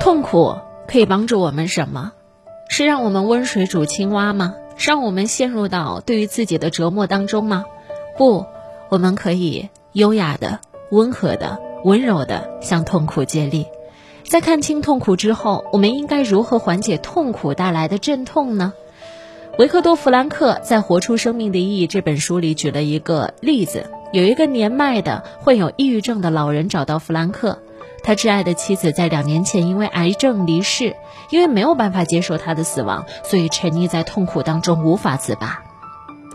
痛苦可以帮助我们什么？是让我们温水煮青蛙吗？是让我们陷入到对于自己的折磨当中吗？不，我们可以优雅的、温和的、温柔的向痛苦接力。在看清痛苦之后，我们应该如何缓解痛苦带来的阵痛呢？维克多·弗兰克在《活出生命的意义》这本书里举了一个例子：有一个年迈的患有抑郁症的老人找到弗兰克，他挚爱的妻子在两年前因为癌症离世，因为没有办法接受他的死亡，所以沉溺在痛苦当中无法自拔。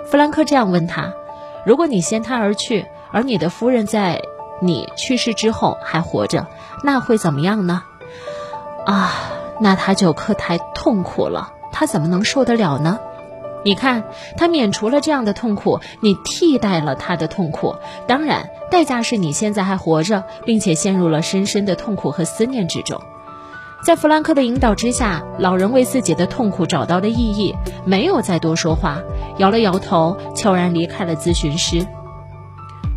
弗兰克这样问他：“如果你先他而去，而你的夫人在你去世之后还活着，那会怎么样呢？”啊，那他就可太痛苦了，他怎么能受得了呢？你看，他免除了这样的痛苦，你替代了他的痛苦。当然，代价是你现在还活着，并且陷入了深深的痛苦和思念之中。在弗兰克的引导之下，老人为自己的痛苦找到了意义，没有再多说话，摇了摇头，悄然离开了咨询师。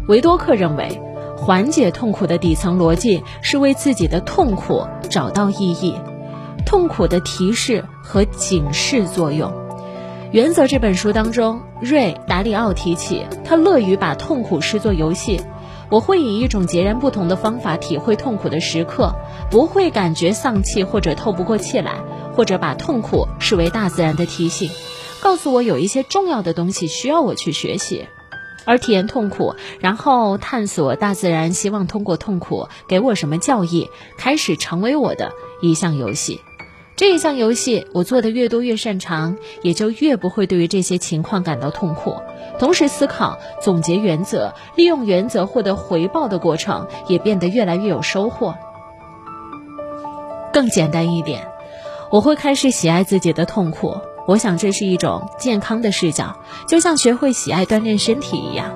维多克认为，缓解痛苦的底层逻辑是为自己的痛苦找到意义，痛苦的提示和警示作用。原则这本书当中，瑞达里奥提起，他乐于把痛苦视作游戏。我会以一种截然不同的方法体会痛苦的时刻，不会感觉丧气或者透不过气来，或者把痛苦视为大自然的提醒，告诉我有一些重要的东西需要我去学习，而体验痛苦，然后探索大自然希望通过痛苦给我什么教义，开始成为我的一项游戏。这一项游戏，我做的越多越擅长，也就越不会对于这些情况感到痛苦。同时，思考、总结原则、利用原则获得回报的过程，也变得越来越有收获。更简单一点，我会开始喜爱自己的痛苦。我想这是一种健康的视角，就像学会喜爱锻炼身体一样。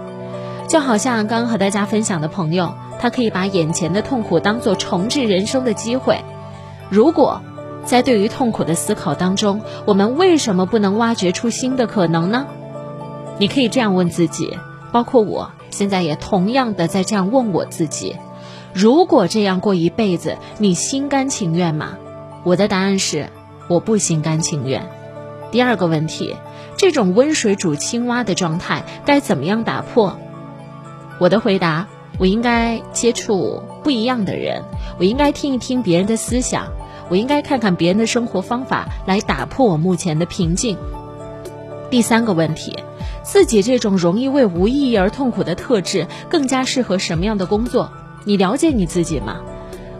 就好像刚刚和大家分享的朋友，他可以把眼前的痛苦当做重置人生的机会。如果在对于痛苦的思考当中，我们为什么不能挖掘出新的可能呢？你可以这样问自己，包括我现在也同样的在这样问我自己：如果这样过一辈子，你心甘情愿吗？我的答案是，我不心甘情愿。第二个问题，这种温水煮青蛙的状态该怎么样打破？我的回答：我应该接触不一样的人，我应该听一听别人的思想。我应该看看别人的生活方法，来打破我目前的瓶颈。第三个问题，自己这种容易为无意义而痛苦的特质，更加适合什么样的工作？你了解你自己吗？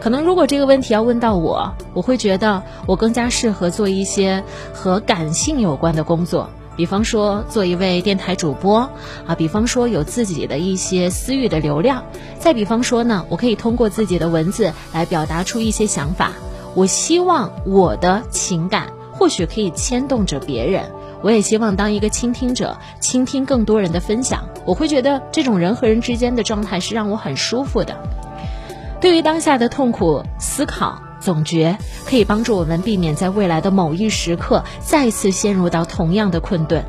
可能如果这个问题要问到我，我会觉得我更加适合做一些和感性有关的工作，比方说做一位电台主播啊，比方说有自己的一些私域的流量，再比方说呢，我可以通过自己的文字来表达出一些想法。我希望我的情感或许可以牵动着别人，我也希望当一个倾听者，倾听更多人的分享。我会觉得这种人和人之间的状态是让我很舒服的。对于当下的痛苦思考总结，可以帮助我们避免在未来的某一时刻再次陷入到同样的困顿。